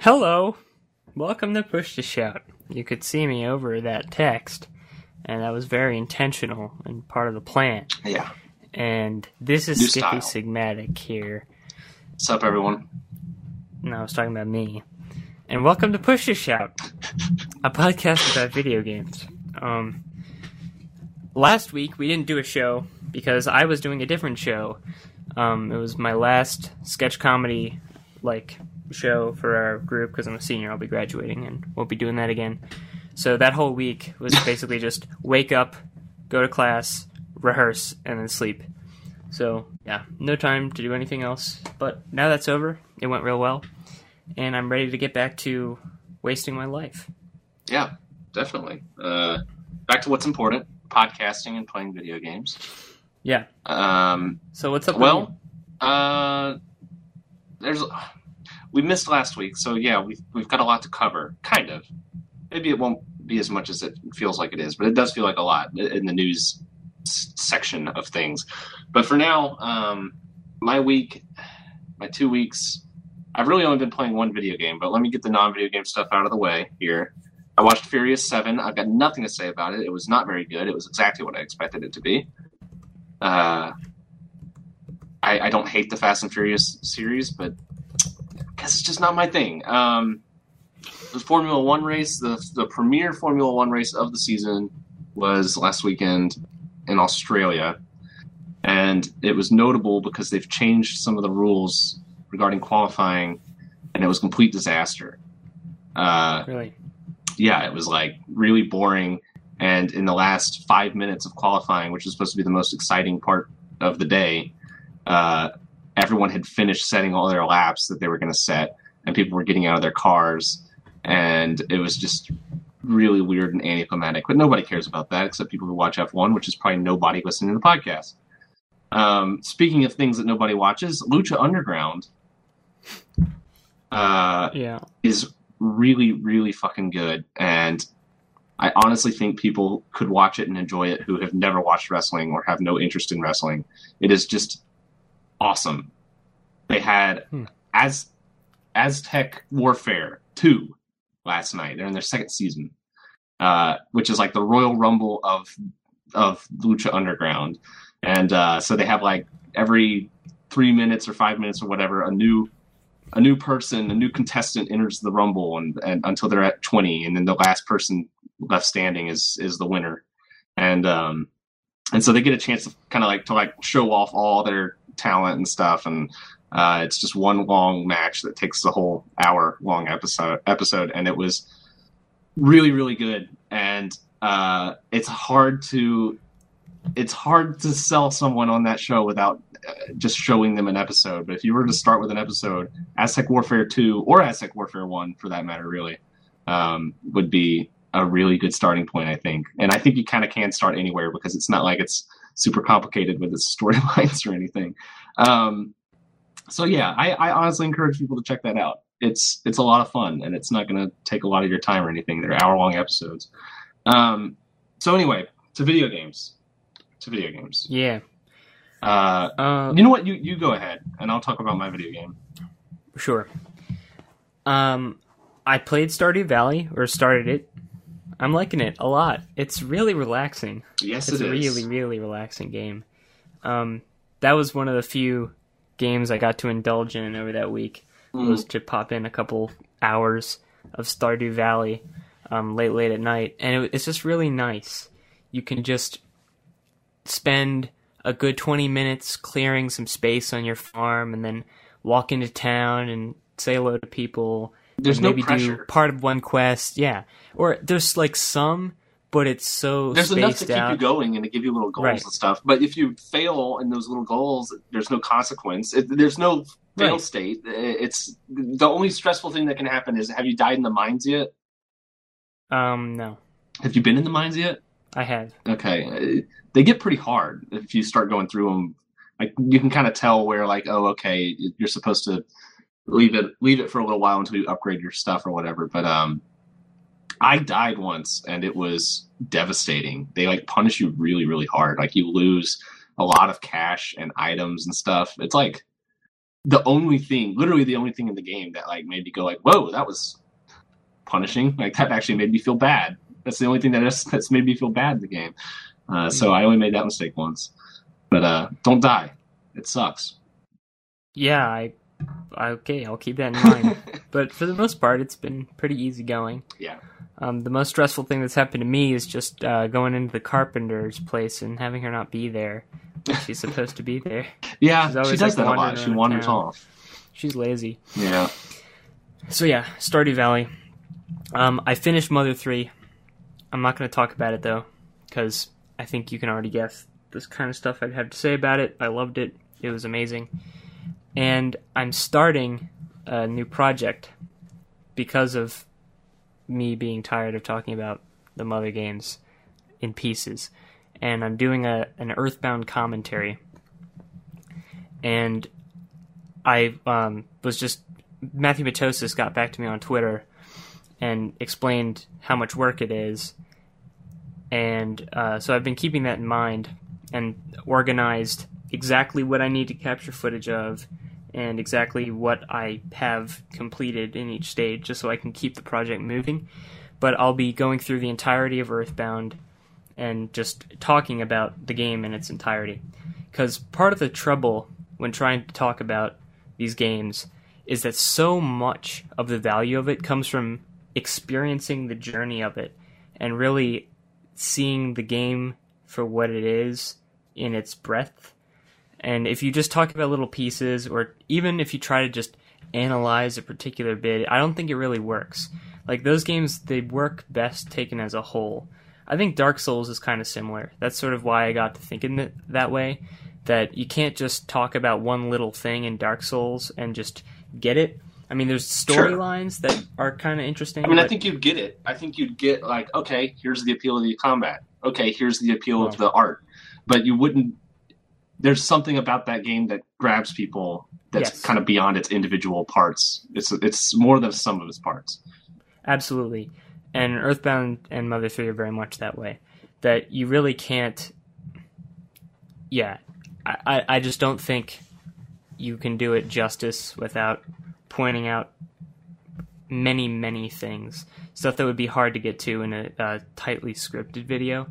Hello. Welcome to Push to Shout. You could see me over that text, and that was very intentional and part of the plan. Yeah. And this is New Skippy style. Sigmatic here. What's up, everyone? No, I was talking about me. And welcome to Push to Shout, a podcast about video games. Um, last week we didn't do a show because I was doing a different show. Um, it was my last sketch comedy like show for our group because I'm a senior. I'll be graduating and won't be doing that again. So that whole week was basically just wake up, go to class, rehearse, and then sleep. So yeah, no time to do anything else. But now that's over. It went real well, and I'm ready to get back to wasting my life. Yeah, definitely. Uh, back to what's important: podcasting and playing video games. Yeah. Um, So what's up? with well, uh, there's we missed last week, so yeah, we've we've got a lot to cover. Kind of. Maybe it won't be as much as it feels like it is, but it does feel like a lot in the news section of things. But for now, um, my week, my two weeks, I've really only been playing one video game. But let me get the non-video game stuff out of the way here. I watched Furious Seven. I've got nothing to say about it. It was not very good. It was exactly what I expected it to be. Uh, I, I don't hate the Fast and Furious series, but Guess it's just not my thing. Um, the Formula One race, the the premier Formula One race of the season, was last weekend in Australia, and it was notable because they've changed some of the rules regarding qualifying, and it was a complete disaster. Uh, Really? yeah, it was like really boring. And in the last five minutes of qualifying, which was supposed to be the most exciting part of the day, uh, everyone had finished setting all their laps that they were going to set, and people were getting out of their cars, and it was just really weird and anticlimactic. But nobody cares about that except people who watch F1, which is probably nobody listening to the podcast. Um, speaking of things that nobody watches, Lucha Underground uh, Yeah. is really, really fucking good. And I honestly think people could watch it and enjoy it who have never watched wrestling or have no interest in wrestling. It is just awesome. They had Hmm. Az Aztec Warfare 2 last night. They're in their second season. Uh, which is like the Royal Rumble of of Lucha Underground. And uh, so they have like every three minutes or five minutes or whatever, a new a new person, a new contestant enters the rumble, and, and until they're at twenty, and then the last person left standing is is the winner, and um, and so they get a chance to kind of like to like show off all their talent and stuff, and uh, it's just one long match that takes the whole hour long episode episode, and it was really really good, and uh, it's hard to it's hard to sell someone on that show without uh, just showing them an episode. But if you were to start with an episode, Aztec Warfare 2 or Aztec Warfare 1 for that matter, really, um, would be a really good starting point, I think. And I think you kind of can start anywhere because it's not like it's super complicated with its storylines or anything. Um, so yeah, I, I honestly encourage people to check that out. It's it's a lot of fun and it's not going to take a lot of your time or anything. They're hour long episodes. Um, so anyway, to video games. To video games. Yeah. Uh, Uh, you know what? You you go ahead, and I'll talk about my video game. Sure. Um, I played Stardew Valley or started it. I'm liking it a lot. It's really relaxing. Yes, It's it a is. really, really relaxing game. Um, that was one of the few games I got to indulge in over that week. Mm. Was to pop in a couple hours of Stardew Valley um, late, late at night, and it, it's just really nice. You can just spend a good 20 minutes clearing some space on your farm, and then walk into town and say hello to people There's and no maybe do pressure. part of one quest. Yeah, or there's like some, but it's so There's enough to spaced keep out. you going and to give you little goals Right. and stuff. But if you fail in those little goals, there's no consequence. It, there's no fail Right. state. It's the only stressful thing that can happen is have you died in the mines yet? Um, no, Have you been in the mines yet? I have. Okay, Uh, they get pretty hard if you start going through them. Like you can kind of tell where, like, oh, okay, you're supposed to leave it leave it for a little while until you upgrade your stuff or whatever. But um, I died once, and it was devastating. They like punish you really, really hard. Like you lose a lot of cash and items and stuff. It's like the only thing, literally the only thing in the game that like made me go like, "Whoa, that was punishing." Like that actually made me feel bad. That's the only thing that has, that's made me feel bad in the game. Uh, so I only made that mistake once. But uh, don't die. It sucks. Yeah, I, I okay, I'll keep that in mind. but for the most part, it's been pretty easy going. Yeah. Um, the most stressful thing that's happened to me is just uh, going into the carpenter's place and having her not be there. when She's supposed to be there. Yeah, She's always, she does like, that a lot. She wanders town. off. She's lazy. Yeah. So yeah, Stardew Valley. Um, I finished Mother Three. I'm not going to talk about it though, because I think you can already guess this kind of stuff I'd have to say about it. I loved it. It was amazing, and I'm starting a new project because of me being tired of talking about the Mother games in pieces, and I'm doing a an Earthbound commentary, and I um, was just Matthew Matosis got back to me on Twitter and explained how much work it is. And uh, so I've been keeping that in mind and organized exactly what I need to capture footage of and exactly what I have completed in each stage just so I can keep the project moving. But I'll be going through the entirety of Earthbound and just talking about the game in its entirety. Because part of the trouble when trying to talk about these games is that so much of the value of it comes from experiencing the journey of it and really seeing the game for what it is in its breadth. And if you just talk about little pieces, or even if you try to just analyze a particular bit, I don't think it really works. Like those games, they work best taken as a whole. I think Dark Souls is kind of similar. That's sort of why I got to thinking that way. That you can't just talk about one little thing in Dark Souls and just get it. I mean, there's Sure. storylines that are kind of interesting. I mean, I think you'd get it. I think you'd get like, okay, here's the appeal of the combat. Okay, here's the appeal of the art. But you wouldn't. There's something about that game that grabs people. That's Yes. kind of beyond its individual parts. It's it's more than sum of its parts. Absolutely. And Earthbound and Mother 3 are very much that way. That you really can't. Yeah. I, I, I just don't think you can do it justice without pointing out many, many things. Stuff that would be hard to get to in a, uh tightly scripted video.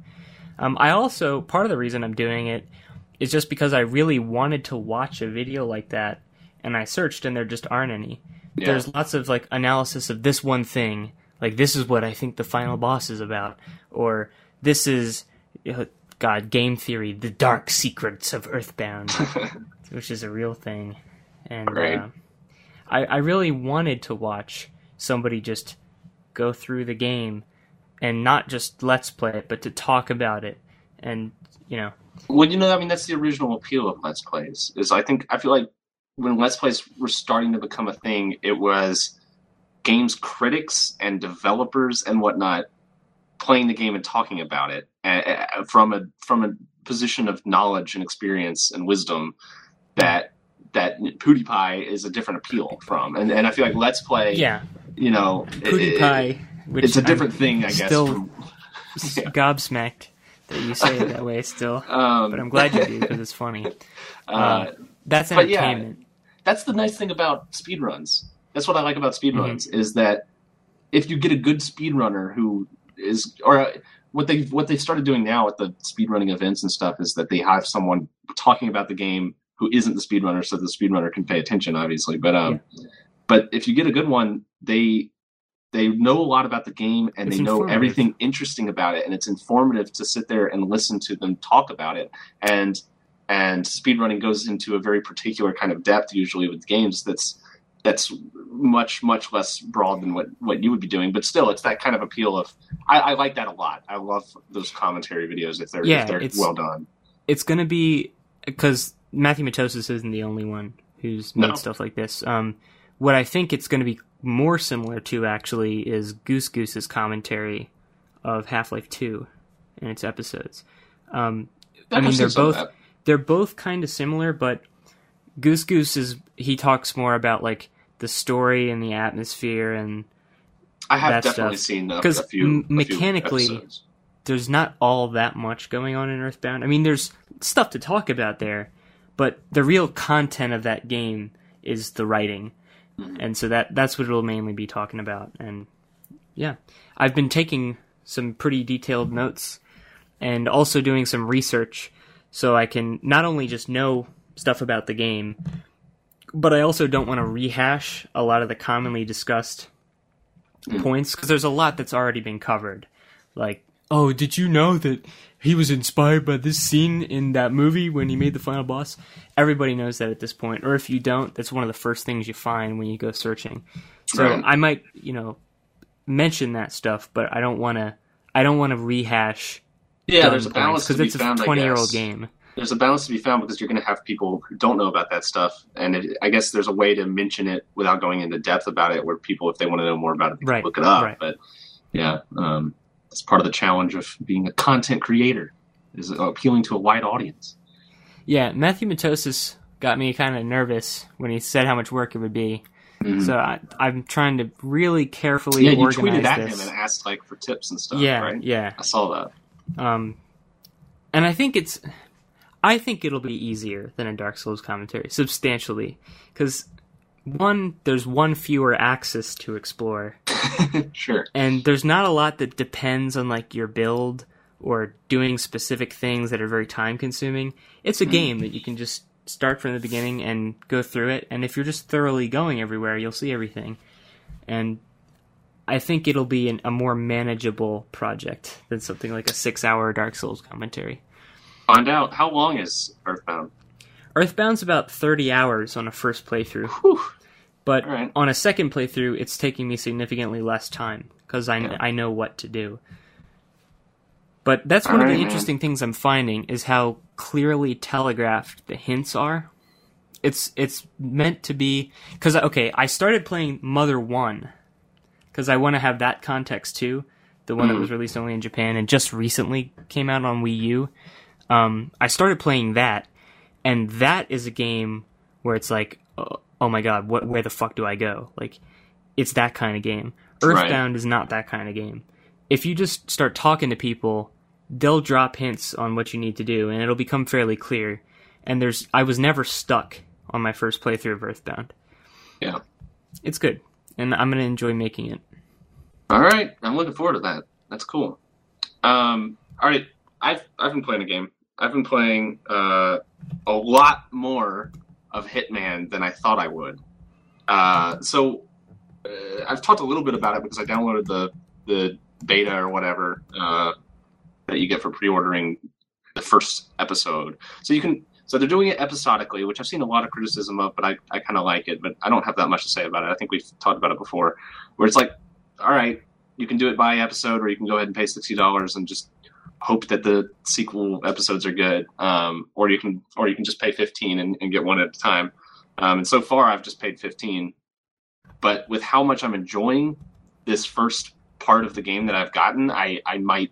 Um, I also. Part of the reason I'm doing it is just because I really wanted to watch a video like that. And I searched, and there just aren't any Yeah. there's lots of like analysis of this one thing like this is what i think the final boss is about or this is uh, god game theory the dark secrets of earthbound which is a real thing and Right. uh, I, I really wanted to watch somebody just go through the game and not just let's play it but to talk about it and you know Well, you know, I mean, that's the original appeal of Let's Plays. Is I think I feel like when Let's Plays were starting to become a thing, it was games critics and developers and whatnot playing the game and talking about it from a from a position of knowledge and experience and wisdom that that PewDiePie is a different appeal from. And and I feel like Let's Play, yeah you know, it- it- PewDiePie which it's a I'm different thing, I guess. still from- Yeah. gobsmacked that you say it that way still um, but I'm glad you do because it's funny. uh, That's But yeah, entertainment. that's the nice thing about speedruns. That's what I like about speedruns Mm-hmm. is that if you get a good speedrunner who is or uh, what they what they started doing now at the speedrunning events and stuff is that they have someone talking about the game who isn't the speedrunner so the speedrunner can pay attention obviously. But um but if you get a good one, they they know a lot about the game and It's they know everything interesting about it and it's informative to sit there and listen to them talk about it. And and speedrunning goes into a very particular kind of depth usually with games that's that's much much less broad than what what you would be doing. But still it's that kind of appeal of i, I like that a lot. I love those commentary videos if they're Yeah, if they're it's- well done. It's gonna be because Matthew Matosis isn't the only one who's made No. stuff like this. Um, what I think it's gonna be more similar to actually is Goose Goose's commentary of Half Life Two and its episodes. Um, I mean, they're both that. they're both kind of similar, but Goose Goose is he talks more about like the story and the atmosphere and i have definitely stuff. seen a, 'Cause a few m- a few mechanically- there's not all that much going on in Earthbound. I mean, there's stuff to talk about there, but the real content of that game is the writing, Mhm. and so that that's what it'll mainly be talking about. And yeah, I've been taking some pretty detailed notes and also doing some research so I can not only just know stuff about the game, but I also don't want to rehash a lot of the commonly discussed Mm. points because there's a lot that's already been covered. Like, oh, did you know that he was inspired by this scene in that movie when he made the final boss? Everybody knows that at this point, or if you don't, that's one of the first things you find when you go searching. So Right. I might, you know, mention that stuff, but I don't want to. I don't want to rehash. Yeah, there's a balance to because be it's a found. I twenty-year-old game. There's a balance to be found because you're going to have people who don't know about that stuff, and it, I guess there's a way to mention it without going into depth about it, where people, if they want to know more about it, they can Right, look it up. right. But yeah, um, it's part of the challenge of being a content creator is appealing to a wide audience. Yeah, Matthew Matosis got me kind of nervous when he said how much work it would be. Mhm. So I, I'm trying to really carefully yeah, you tweeted at this. him and asked like for tips and stuff. yeah, right? yeah. I saw that. Um, and I think it's, I think it'll be easier than a Dark Souls commentary, substantially, because one, there's one fewer axis to explore, sure. and there's not a lot that depends on like your build or doing specific things that are very time consuming. It's a Hmm. game that you can just start from the beginning and go through it, and if you're just thoroughly going everywhere, you'll see everything. And I think it'll be an, a more manageable project than something like a six-hour Dark Souls commentary. Find out how long is Earthbound. Earthbound's about 30 hours on a first playthrough, Whew. But right. on a second playthrough, it's taking me significantly less time because I, Yeah. I know what to do. But that's one of the man. interesting things I'm finding is how clearly telegraphed the hints are. It's it's meant to be because okay, I started playing Mother One because I want to have that context too, the one that Mhm. was released only in Japan and just recently came out on Wii U. Um, I started playing that, and that is a game where it's like, oh, my god, what, where the fuck do I go? Like, it's that kind of game. Right. Earthbound is not that kind of game. If you just start talking to people, they'll drop hints on what you need to do, and it'll become fairly clear. And there's, I was never stuck on my first playthrough of Earthbound. Yeah. It's good, and I'm gonna enjoy making it. All right, I'm looking forward to that. That's cool. Um, all right, I've I've been playing a game. I've been playing uh, a lot more of Hitman than I thought I would. Uh, so uh, I've talked a little bit about it because I downloaded the the beta or whatever uh, that you get for pre-ordering the first episode. So you can. So they're doing it episodically, which I've seen a lot of criticism of, but I, I kind of like it. But I don't have that much to say about it. I think we've talked about it before, where it's like all right, you can do it by episode, or you can go ahead and pay sixty dollars and just hope that the sequel episodes are good. Um, or you can, or you can just pay fifteen and, and get one at a time. Um, and so far, I've just paid fifteen. But with how much I'm enjoying this first part of the game that I've gotten, I I might.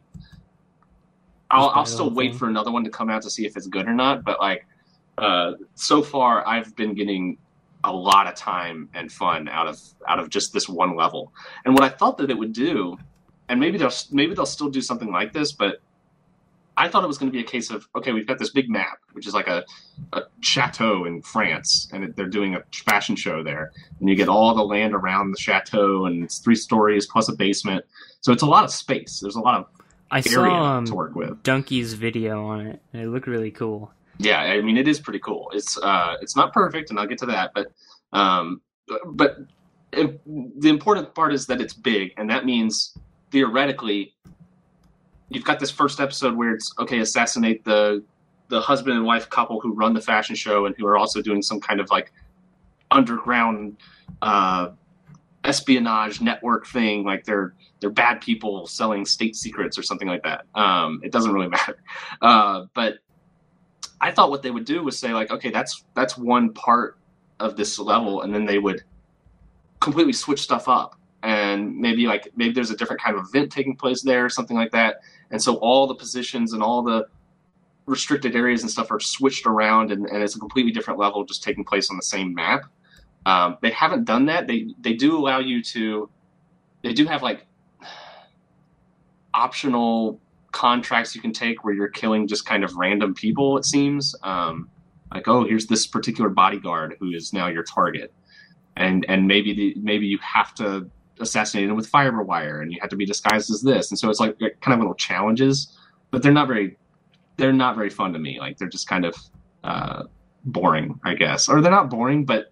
I'll, I'll still wait for another one to come out to see if it's good or not. But like, uh, so far, I've been getting a lot of time and fun out of out of just this one level. And what I thought that it would do, and maybe they'll maybe they'll still do something like this, but I thought it was going to be a case of okay, we've got this big map, which is like a, a chateau in France, and it, they're doing a fashion show there, and you get all the land around the chateau, and it's three stories plus a basement, so it's a lot of space. There's a lot of I area saw um, to work with. Dunkey's video on it, and it looked really cool. Yeah, I mean it is pretty cool. It's uh, it's not perfect, and I'll get to that, but um, but it, the important part is that it's big, and that means theoretically, you've got this first episode where it's okay, assassinate the the husband and wife couple who run the fashion show and who are also doing some kind of like underground uh, espionage network thing, like they're they're bad people selling state secrets or something like that. Um, it doesn't really matter, uh, but I thought what they would do was say like, okay, that's that's one part of this level, and then they would completely switch stuff up, and maybe like maybe there's a different kind of event taking place there, or something like that, and so all the positions and all the restricted areas and stuff are switched around, and, and it's a completely different level just taking place on the same map. Um, they haven't done that. They they do allow you to. They do have like optional contracts you can take where you're killing just kind of random people. It seems, um, Like, oh, here's this particular bodyguard who is now your target, and and maybe the, maybe you have to assassinate him with fiber wire, and you have to be disguised as this, and so it's like kind of little challenges, but they're not very they're not very fun to me. Like they're just kind of uh, boring, I guess, or they're not boring, but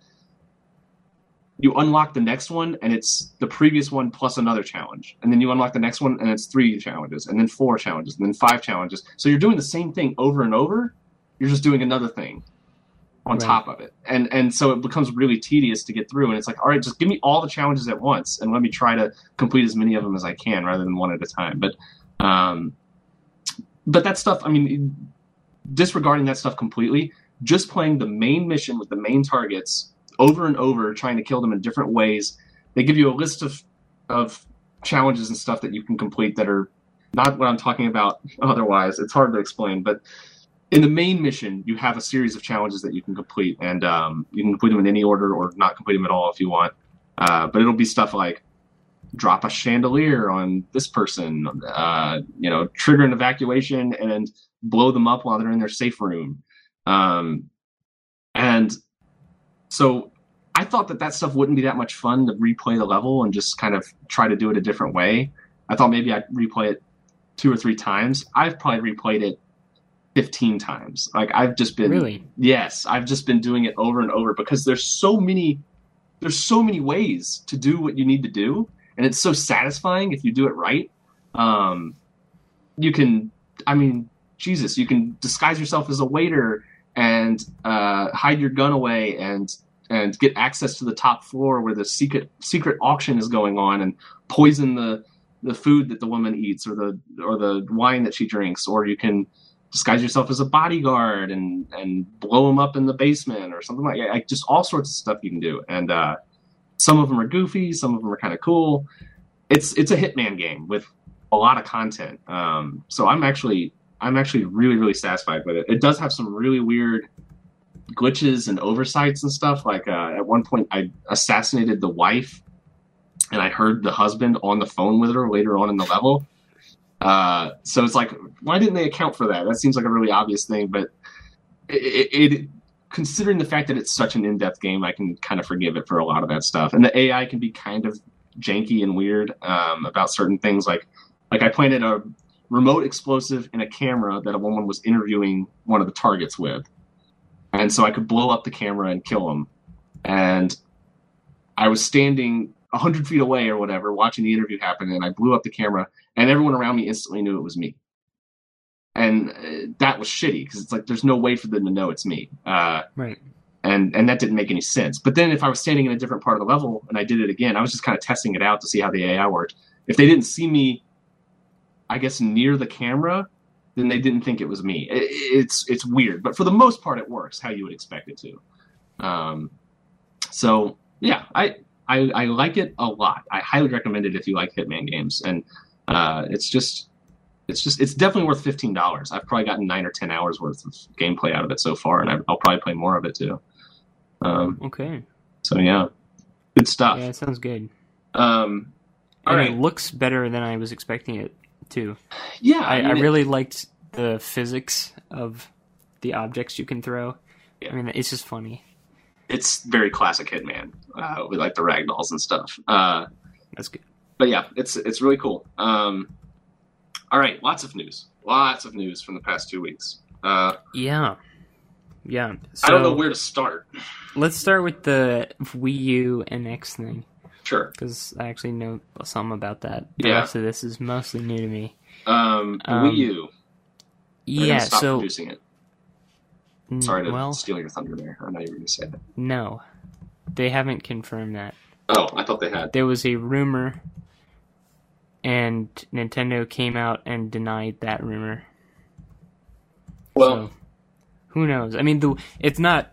you unlock the next one and it's the previous one plus another challenge. And then you unlock the next one and it's three challenges and then four challenges and then five challenges. So you're doing the same thing over and over. You're just doing another thing on Right. top of it. And and so it becomes really tedious to get through. And it's like all right just give me all the challenges at once and let me try to complete as many of them as i can rather than one at a time. But um but that stuff i mean disregarding that stuff completely just playing the main mission with the main targets over and over trying to kill them in different ways they give you a list of of challenges and stuff that you can complete that are not what i'm talking about otherwise. It's hard to explain but in the main mission you have a series of challenges that you can complete and um, you can complete them in any order or not complete them at all if you want uh, but it'll be stuff like drop a chandelier on this person uh, you know trigger an evacuation and blow them up while they're in their safe room um, and so I thought that that stuff wouldn't be that much fun to replay the level and just kind of try to do it a different way. I thought maybe I'd replay it two or three times. I've probably replayed it 15 times. Like I've just been Really? Yes, I've just been doing it over and over because there's so many there's so many ways to do what you need to do and it's so satisfying if you do it right. Um you can I mean, Jesus, you can disguise yourself as a waiter and uh, hide your gun away and and get access to the top floor where the secret secret auction is going on and poison the the food that the woman eats or the or the wine that she drinks or you can disguise yourself as a bodyguard and and blow them up in the basement or something like that like just all sorts of stuff you can do. And uh some of them are goofy some of them are kind of cool. It's it's a hitman game with a lot of content. Um so i'm actually i'm actually really really satisfied with it. It does have some really weird glitches and oversights and stuff. Like uh, at one point i assassinated the wife and i heard the husband on the phone with her later on in the level uh, so it's like why didn't they account for that? That seems like a really obvious thing but it, it, it considering the fact that it's such an in-depth game i can kind of forgive it for a lot of that stuff. And the ai can be kind of janky and weird um, about certain things. Like like i planted a remote explosive in a camera that a woman was interviewing one of the targets with. And so I could blow up the camera and kill him. And I was standing hundred feet away or whatever, watching the interview happen, and I blew up the camera, and everyone around me instantly knew it was me. And uh, that was shitty because it's like there's no way for them to know it's me, uh, Right. and and that didn't make any sense. But then if I was standing in a different part of the level and I did it again, I was just kind of testing it out to see how the AI worked. If they didn't see me, I guess near the camera, then they didn't think it was me. It, it's it's weird, but for the most part, it works how you would expect it to. Um, so yeah, I, I I like it a lot. I highly recommend it if you like Hitman games, and uh, it's just it's just it's definitely worth fifteen dollars. I've probably gotten nine or ten hours worth of gameplay out of it so far, and I, I'll probably play more of it too. Um, Okay. so yeah, good stuff. Yeah, it sounds good. Um, all and right, it looks better than I was expecting it to. yeah, I, I mean, it- really liked the physics of the objects you can throw. Yeah. I mean, it's just funny. it's very classic Hitman uh, with like the ragdolls and stuff. Uh, That's good. But yeah, it's it's really cool. Um, all right, lots of news, lots of news from the past two weeks. Uh, Yeah. Yeah. So I don't know where to start. let's start with the Wii U NX thing Sure. because I actually know some about that. The Yeah. rest of this is mostly new to me. Um, Um, Wii U. Yeah. So producing it. Sorry to well, steal your thunder there. I know you were going to say that. no, they haven't confirmed that. Oh, I thought they had. There was a rumor, and Nintendo came out and denied that rumor. Well, So, who knows? I mean, the it's not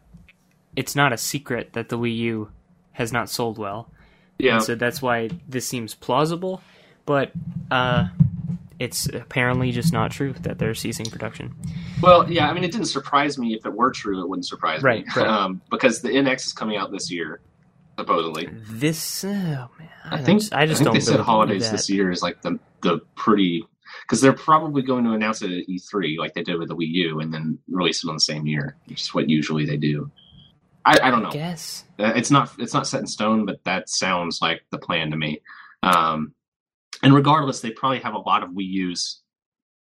it's not a secret that the Wii U has not sold well. yeah. And so that's why this seems plausible, but uh, it's apparently just not true that they're ceasing production. Well, yeah. I mean, it didn't surprise me. If it were true, it wouldn't surprise Right, me. right. Um, because the NX is coming out this year, supposedly. This, oh man, I, I think just, I just think don't. Think they said holidays this year is like the the pretty because they're probably going to announce it at E3 like they did with the Wii U, and then release it on the same year, which is what usually they do. I, I don't know. Guess. Uh, It's not it's not set in stone, but that sounds like the plan to me. Um, and regardless, they probably have a lot of Wii U's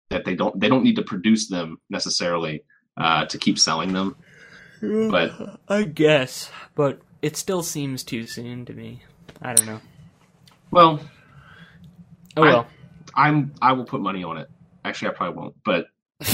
that they don't they don't need to produce them necessarily uh, to keep selling them. But- I guess, but it still seems too soon to me. I don't know. Well, Oh I- well. I'm I will put money on it. Actually, I probably won't, but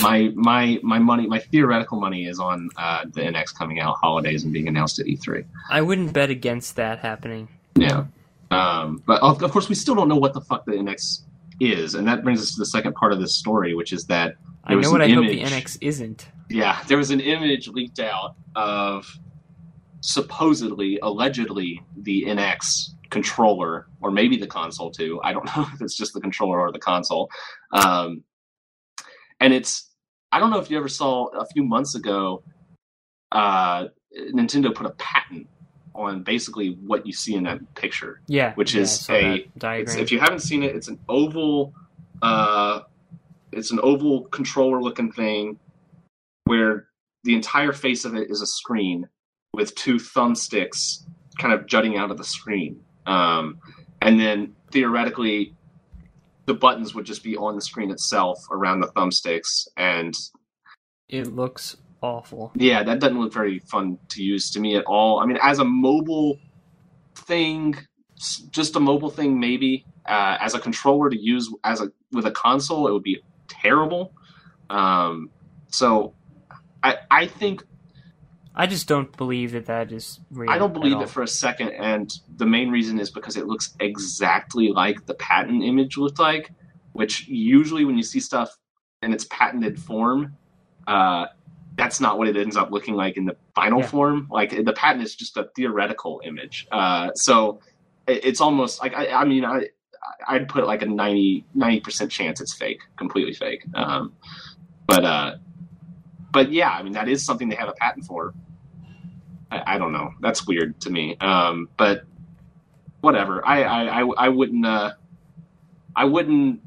my my my money my theoretical money is on uh, the NX coming out holidays and being announced at E3. I wouldn't bet against that happening. Yeah. Um, but of, of course, we still don't know what the fuck the NX is, and that brings us to the second part of this story, which is that I know what I an hope the. NX isn't. yeah, there was an image leaked out of supposedly, allegedly, the NX controller, or maybe the console too. I don't know if it's just the controller or the console. Um, and it's, I don't know if you ever saw a few months ago, uh, Nintendo put a patent on basically what you see in that picture. Yeah, Which yeah, is a- if you haven't seen it, it's an oval, uh, it's an oval controller looking thing where the entire face of it is a screen with two thumbsticks kind of jutting out of the screen. Um, and then theoretically, the buttons would just be on the screen itself around the thumbsticks. And it looks awful. yeah, that doesn't look very fun to use to me at all. I mean, as a mobile thing, just a mobile thing, maybe. Uh, as a controller to use as a with a console, it would be terrible. Um, so, I I think I just don't believe that that is real. I don't believe it for a second, and the main reason is because it looks exactly like the patent image looked like. Which usually, when you see stuff in its patented form, uh, that's not what it ends up looking like in the final Yeah. form. Like the patent is just a theoretical image. Uh, so it, it's almost like I, I mean I I'd put like a 90 percent chance it's fake, completely fake. Um, but uh, but yeah, I mean that is something they have a patent for. I, I don't know. That's weird to me. Um, but whatever. I I, I, I wouldn't uh, I wouldn't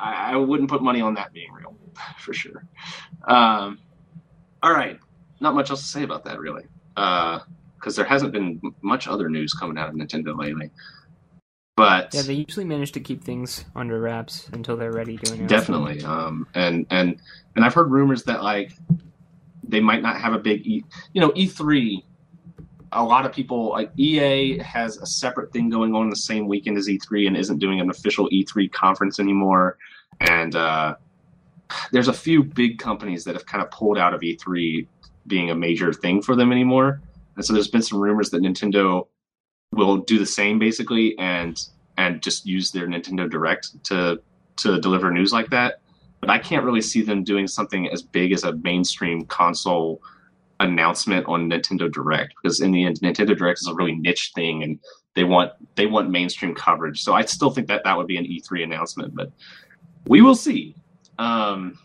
I, I wouldn't put money on that being real for sure. Um, all right, not much else to say about that really, because there hasn't been much other news coming out of Nintendo lately. But Yeah, they usually manage to keep things under wraps until they're ready to announce. definitely um and and and i've heard rumors that like they might not have a big e you know e3 a lot of people like ea has a separate thing going on the same weekend as e3 and isn't doing an official e3 conference anymore and uh there's a few big companies that have kind of pulled out of e3 being a major thing for them anymore and so there's been some rumors that nintendo will do the same basically and and just use their nintendo direct to to deliver news like that. But I can't really see them doing something as big as a mainstream console announcement on Nintendo Direct because in the end, Nintendo Direct is a really niche thing, and they want they want mainstream coverage. So I still think that that would be an E3 announcement, but we will see. Um,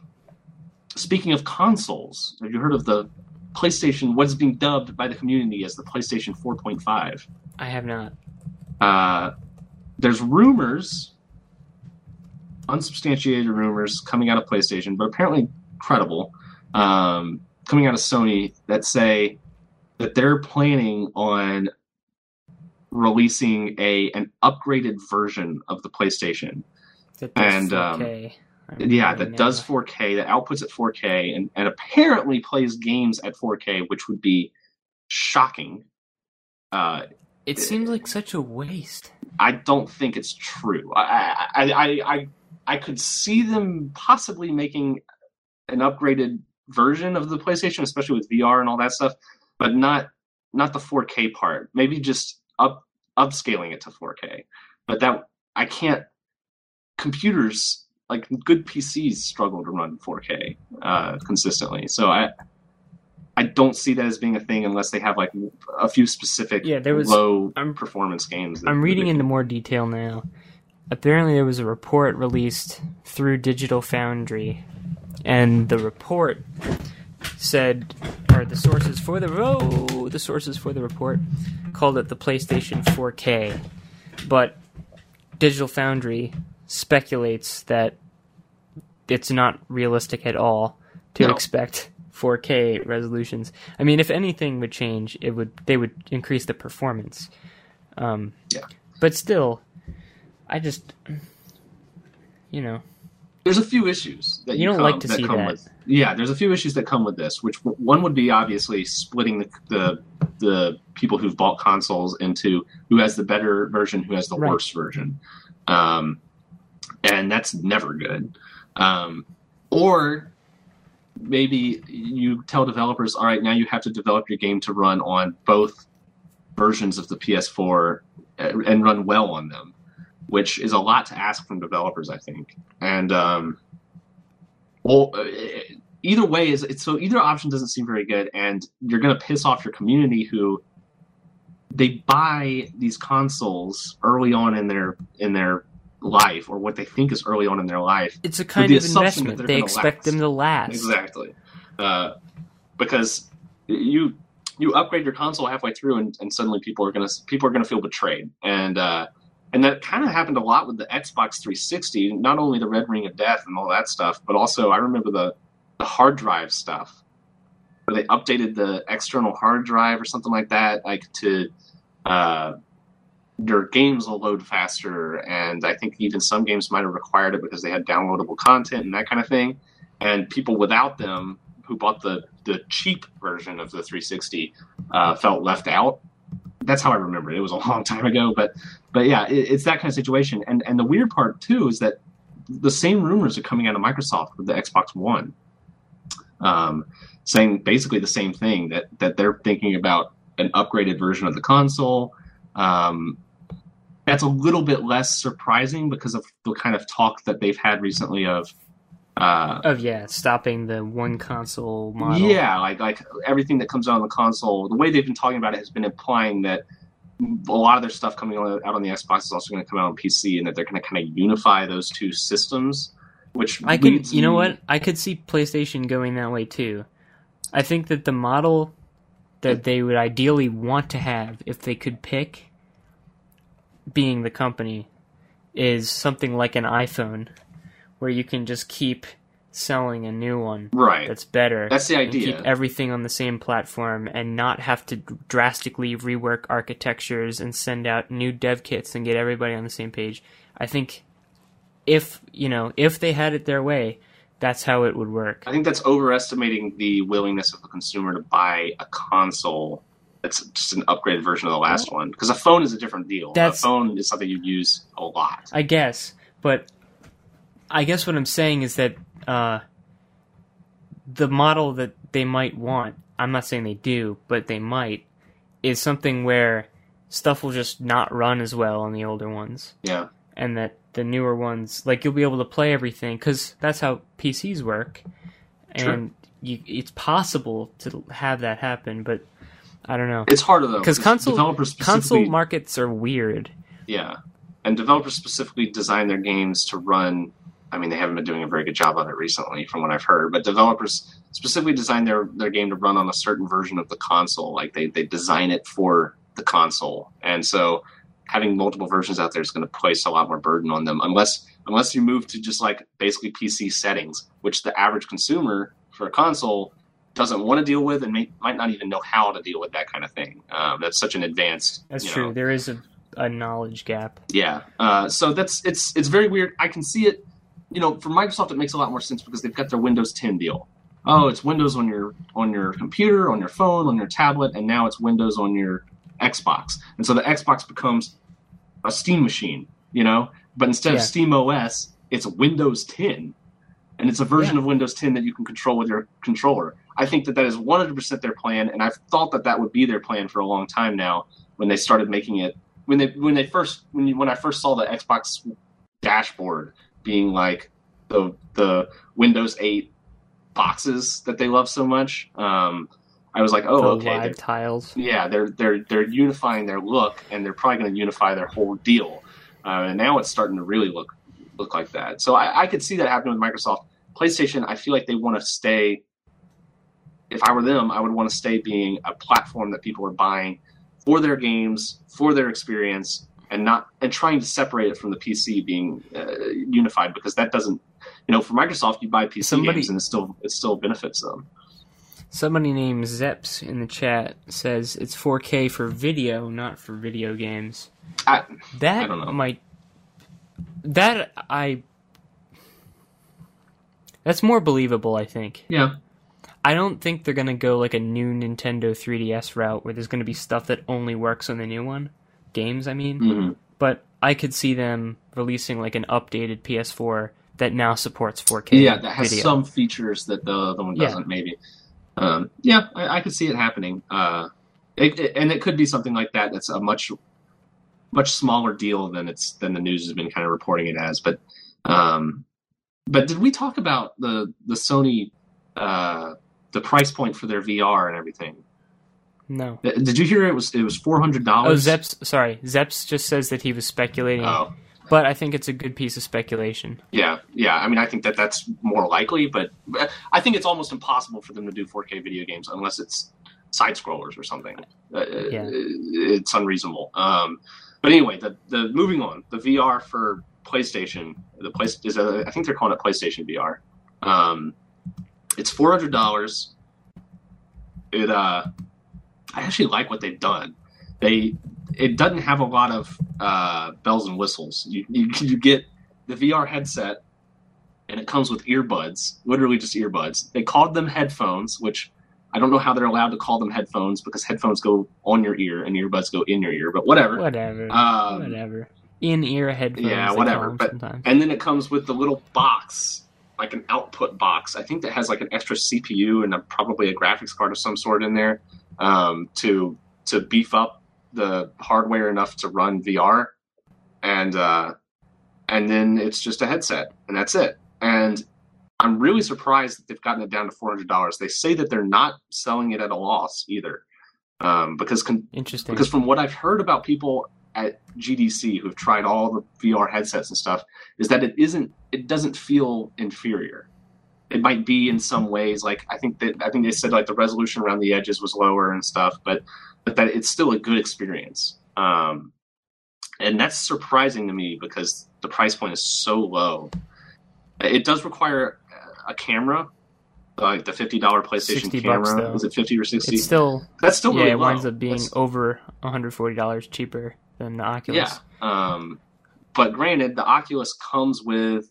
speaking of consoles, have you heard of the PlayStation? What is being dubbed by the community as the PlayStation 4.5? I have not. Uh, there's rumors, unsubstantiated rumors coming out of PlayStation, but apparently credible, um, coming out of Sony that say that they're planning on releasing a an upgraded version of the PlayStation. That does And, um, 4K. I Yeah, that does 4K, that outputs at 4K, and, and apparently plays games at 4K, which would be shocking. Uh, It seems like such a waste. I don't think it's true. I I, I I I could see them possibly making an upgraded version of the PlayStation, especially with VR and all that stuff, but not not the 4K part. Maybe just up upscaling it to 4K. But that I can't. Computers like good PCs struggle to run 4K uh, consistently, so I. I don't see that as being a thing unless they have like a few specific Yeah, there was- low I'm- performance games. I'm reading into more detail now. Apparently, there was a report released through Digital Foundry, and the report said, or the sources for the oh, the sources for the report called it the PlayStation 4K, but Digital Foundry speculates that it's not realistic at all to No. expect 4K resolutions. I mean, if anything would change, it would they would increase the performance. Um, Yeah. But still, I just, you know, there's a few issues that You you, don't come, like to that see come that. with. Yeah, there's a few issues that come with this. Which one would be obviously splitting the the, the people who've bought consoles into who has the better version, who has the Right. worse version, um, and that's never good. Um, or maybe you tell developers, all right, now you have to develop your game to run on both versions of the PS4 and and run well on them, which is a lot to ask from developers, I think. And um, well, uh, either way is it's so either option doesn't seem very good, and you're going to piss off your community who they buy these consoles early on in their in their life or what they think is early on in their life it's a kind of investment. they're They expect last. them to last. Exactly. Uh, because you you upgrade your console halfway through, and, and suddenly people are gonna people are gonna feel betrayed, and uh, and that kind of happened a lot with the Xbox 360. Not only the Red Ring of Death and all that stuff, but also I remember the the hard drive stuff, where they updated the external hard drive or something like that, like to. Uh, your games will load faster, and I think even some games might have required it because they had downloadable content and that kind of thing and people without them who bought the the cheap version of the 360 uh, felt left out. That's how I remember it. It was a long time ago, but but yeah, it, it's that kind of situation. And and the weird part too is that the same rumors are coming out of Microsoft with the Xbox One, um, saying basically the same thing that that they're thinking about an upgraded version of the console. Um, that's a little bit less surprising because of the kind of talk that they've had recently of uh, Of yeah, stopping the one console model. yeah, like like everything that comes out on the console, the way they've been talking about it has been implying that a lot of their stuff coming out on the Xbox is also going to come out on PC, and that they're going to kind of unify those two systems. Which I can, you know what? I could see PlayStation going that way too. I think that the model that they would ideally want to have, if they could pick, being the company, is something like an iPhone, where you can just keep selling a new one Right, that's better. that's the idea. keep everything on the same platform and not have to drastically rework architectures and send out new dev kits and get everybody on the same page. I think if, you know, if they had it their way, that's how it would work. I think that's overestimating the willingness of the consumer to buy a console that's just an upgraded version of the last one. Because a phone is a different deal. That's- a phone is something you use a lot. I guess, but I guess what I'm saying is that uh, the model that they might want, I'm not saying they do, but they might, is something where stuff will just not run as well on the older ones. Yeah, and that the newer ones like you'll be able to play everything because that's how PCs work, Sure. and you, it's possible to have that happen, but I don't know it's harder though because console developers console markets are weird. Yeah, and developers specifically design their games to run. I mean, they haven't been doing a very good job of it recently, from what I've heard. But developers specifically design their their game to run on a certain version of the console. Like they they design it for the console, and so having multiple versions out there is going to place a lot more burden on them. Unless unless you move to just like basically PC settings, which the average consumer for a console doesn't want to deal with and may, might not even know how to deal with that kind of thing. Um, that's such an advanced. That's true. know, There is a, a knowledge gap. yeah. Uh, so that's it's it's very weird. I can see it. You know, for Microsoft, it makes a lot more sense because they've got their Windows 10 deal. Oh, it's Windows on your on your computer, on your phone, on your tablet, and now it's Windows on your Xbox. And so the Xbox becomes a Steam machine. You know, but instead Yeah. of Steam OS, it's Windows 10, and it's a version of Windows 10 that you can control with your controller. I think that that is 100% their plan, and I've thought that that would be their plan for a long time now. When they started making it when they when they first when you, when I first saw the Xbox dashboard being like the the Windows 8 boxes that they love so much, um, I was like, oh, the okay, live tiles. yeah, they're they're they're unifying their look, and they're probably going to unify their whole deal. Uh, and now it's starting to really look look like that. So I, I could see that happening with Microsoft. PlayStation, I feel like they want to stay. If I were them, I would want to stay being a platform that people are buying for their games, for their experience, and not and trying to separate it from the PC being uh, unified because that doesn't you know for Microsoft you buy PC Somebody- games and it still it still benefits them. Somebody named Zeps in the chat says it's 4K for video, not for video games. I, That I don't know. might. That I. That's more believable, I think. yeah, I don't think they're gonna go like a new Nintendo 3DS route where there's gonna be stuff that only works on the new one, games. I mean, hmm but I could see them releasing like an updated PS4 that now supports 4K. yeah, that has video. some features that the other one doesn't. Maybe, um, yeah, I, I could see it happening. Uh, it, it- and it could be something like that. That's a much much smaller deal than it's than the news has been kind of reporting it as. But um, but did we talk about the the Sony uh, the price point for their VR and everything? No. Did you hear it was it was four hundred dollars? Oh, Zeps. Sorry, Zeps just says that he was speculating, Oh, but I think it's a good piece of speculation. yeah, yeah. I mean, I think that that's more likely, but but I think it's almost impossible for them to do 4K video games unless it's side scrollers or something. Uh, Yeah. It's unreasonable. Um, but anyway, the the moving on, the VR for PlayStation, the place is a, I think they're calling it PlayStation VR. Um, it's four hundred dollars. It uh, I actually like what they've done. They it doesn't have a lot of uh, bells and whistles. You, you you get the VR headset, and it comes with earbuds, literally just earbuds. They called them headphones, which I don't know how they're allowed to call them headphones because headphones go on your ear and earbuds go in your ear. But whatever. Whatever. Um, whatever. In ear headphones. yeah, whatever, but- sometimes. And then it comes with the little box, like an output box. I think that has like an extra CPU and a, probably a graphics card of some sort in there um, to to beef up the hardware enough to run VR. And uh, and then it's just a headset, and that's it. And I'm really surprised that they've gotten it down to four hundred dollars. They say that they're not selling it at a loss either, um, because con- Interesting. because from what I've heard about people at GDC who've tried all the VR headsets and stuff, is that it isn't it doesn't feel inferior. It might be in some ways, like I think that I think they said like the resolution around the edges was lower and stuff, but but that it's still a good experience. Um, and that's surprising to me because the price point is so low. It does require a camera, like the fifty dollar PlayStation 60 bucks, camera. Is it fifty or sixty? it's still That's still yeah, really it winds up being That's- over $140 cheaper than the Oculus. Yeah. Um, but granted, the Oculus comes with,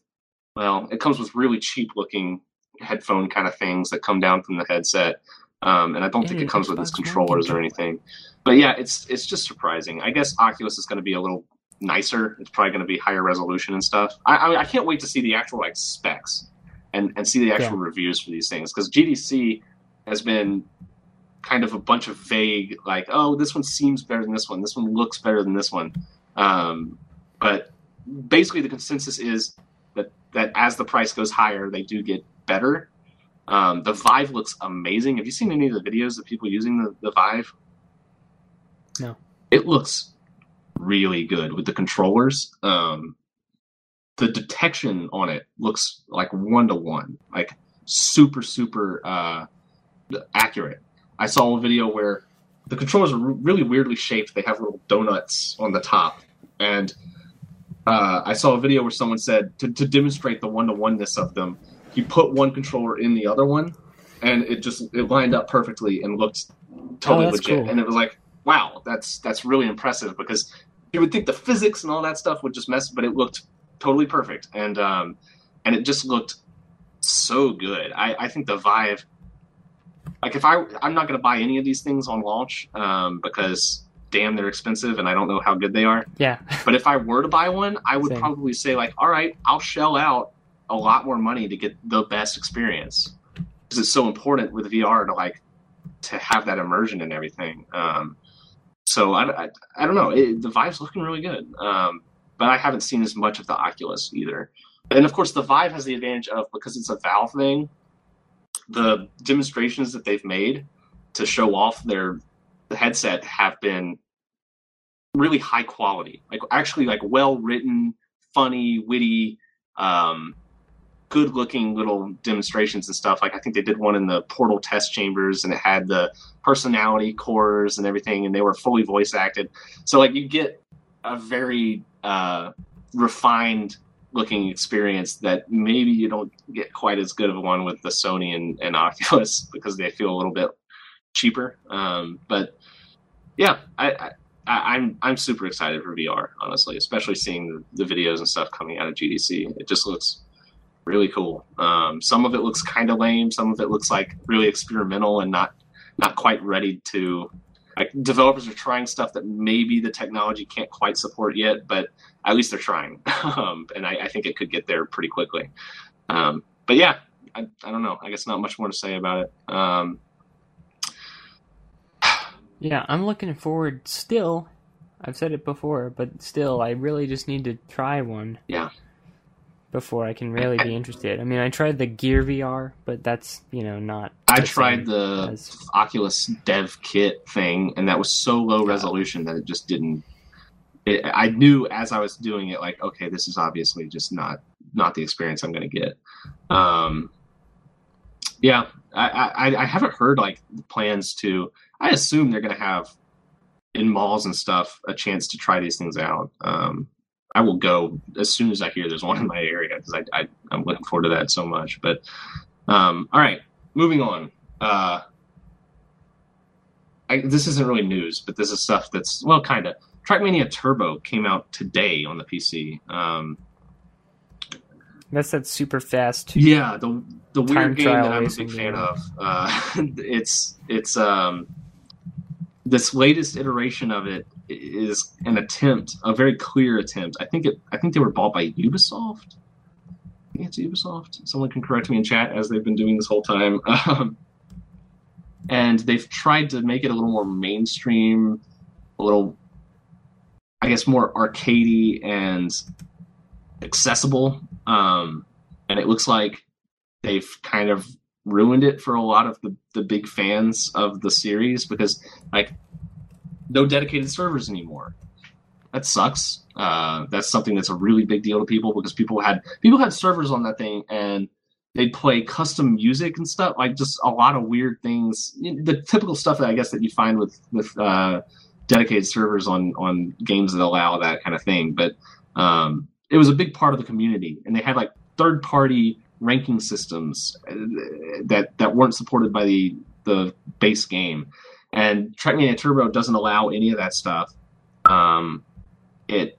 well, it comes with really cheap looking headphone kind of things that come down from the headset. Um, and I don't think Yeah, it comes with its controllers or anything. But yeah, it's it's just surprising. I guess Oculus is going to be a little nicer. It's probably going to be higher resolution and stuff. I, I mean, I can't wait to see the actual like specs and and see the actual reviews for these things because GDC has been kind of a bunch of vague like oh this one seems better than this one this one looks better than this one um, but basically the consensus is that that as the price goes higher they do get better. Um, the vive looks amazing. Have you seen any of the videos of people using the, the vive? No. it looks really good with the controllers. Um, the detection on it looks like one to one like super super uh, accurate. I saw a video where the controllers are really weirdly shaped. They have little donuts on the top, and uh, I saw a video where someone said to, to demonstrate the one to oneness of them, he put one controller in the other one, and it just it lined up perfectly and looked totally Oh, legit. cool. And it was like, wow, that's that's really impressive because you would think the physics and all that stuff would just mess, but it looked totally perfect, and um, and it just looked so good. I, I think the Vive like if I I'm not going to buy any of these things on launch um, because damn they're expensive and I don't know how good they are. Yeah. But if I were to buy one, I would Same. probably say like, all right, I'll shell out a lot more money to get the best experience because it's so important with VR to like to have that immersion and everything. Um, so I, I, I don't know. It, the Vive's looking really good, um, but I haven't seen as much of the Oculus either. And of course, the Vive has the advantage of because it's a Valve thing. The demonstrations that they've made to show off their the headset have been really high quality, like actually like well written, funny, witty, um, good looking little demonstrations and stuff. Like I think they did one in the portal test chambers, and it had the personality cores and everything, and they were fully voice acted. So like you get a very uh, refined looking experience that maybe you don't get quite as good of a one with the Sony and, and Oculus because they feel a little bit cheaper. Um, but yeah, I, I, I'm I'm super excited for VR, honestly, especially seeing the videos and stuff coming out of GDC. It just looks really cool. Um, some of it looks kind of lame. Some of it looks like really experimental and not not quite ready to. Like developers are trying stuff that maybe the technology can't quite support yet, but at least they're trying, um, and I, I, think it could get there pretty quickly. Um, but yeah, I, I, don't know. I guess not much more to say about it. Um, yeah, I'm looking forward still. I've said it before, but still, I really just need to try one. Yeah before I can really be interested. I mean, I tried the Gear VR, but that's you know not. I tried the as... Oculus Dev Kit thing, and that was so low resolution that it just didn't. It, I knew as I was doing it, like, okay, this is obviously just not not the experience I'm going to get. Um, yeah, I, I I haven't heard like plans to. I assume they're going to have in malls and stuff a chance to try these things out. Um, I will go as soon as I hear there's one in my area because I, I am looking forward to that so much. But um, all right, moving on. Uh, I, this isn't really news, but this is stuff that's well, kind of. Trackmania Turbo came out today on the PC. Um, that's that super fast. Yeah, the the weird game that I'm a big fan game. of. Uh, it's it's um, this latest iteration of it is an attempt, a very clear attempt. I think it. I think they were bought by Ubisoft. I think it's Ubisoft. Someone can correct me in chat as they've been doing this whole time. Um, and they've tried to make it a little more mainstream, a little, I guess, more arcadey and accessible. Um, and it looks like they've kind of ruined it for a lot of the, the big fans of the series because like no dedicated servers anymore. That sucks. Uh, that's something that's a really big deal to people because people had people had servers on that thing and they'd play custom music and stuff like just a lot of weird things. The typical stuff that I guess that you find with with uh, dedicated servers on on games that allow that kind of thing. But um, it was a big part of the community, and they had like third party ranking systems uh, that that weren't supported by the the base game. And Trackmania Turbo doesn't allow any of that stuff. Um, it,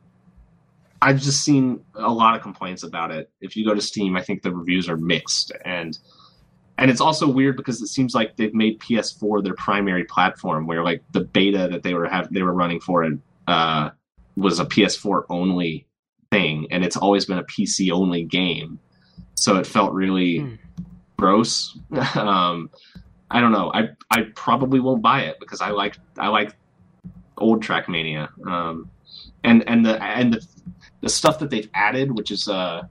I've just seen a lot of complaints about it. If you go to Steam, I think the reviews are mixed, and and it's also weird because it seems like they've made PS4 their primary platform, where like the beta that they were have they were running for it uh, was a PS4 only thing, and it's always been a PC only game. So it felt really hmm. gross. um, I don't know. I I probably won't buy it because I like I like old Trackmania. Um, and and the and the the stuff that they've added, which is uh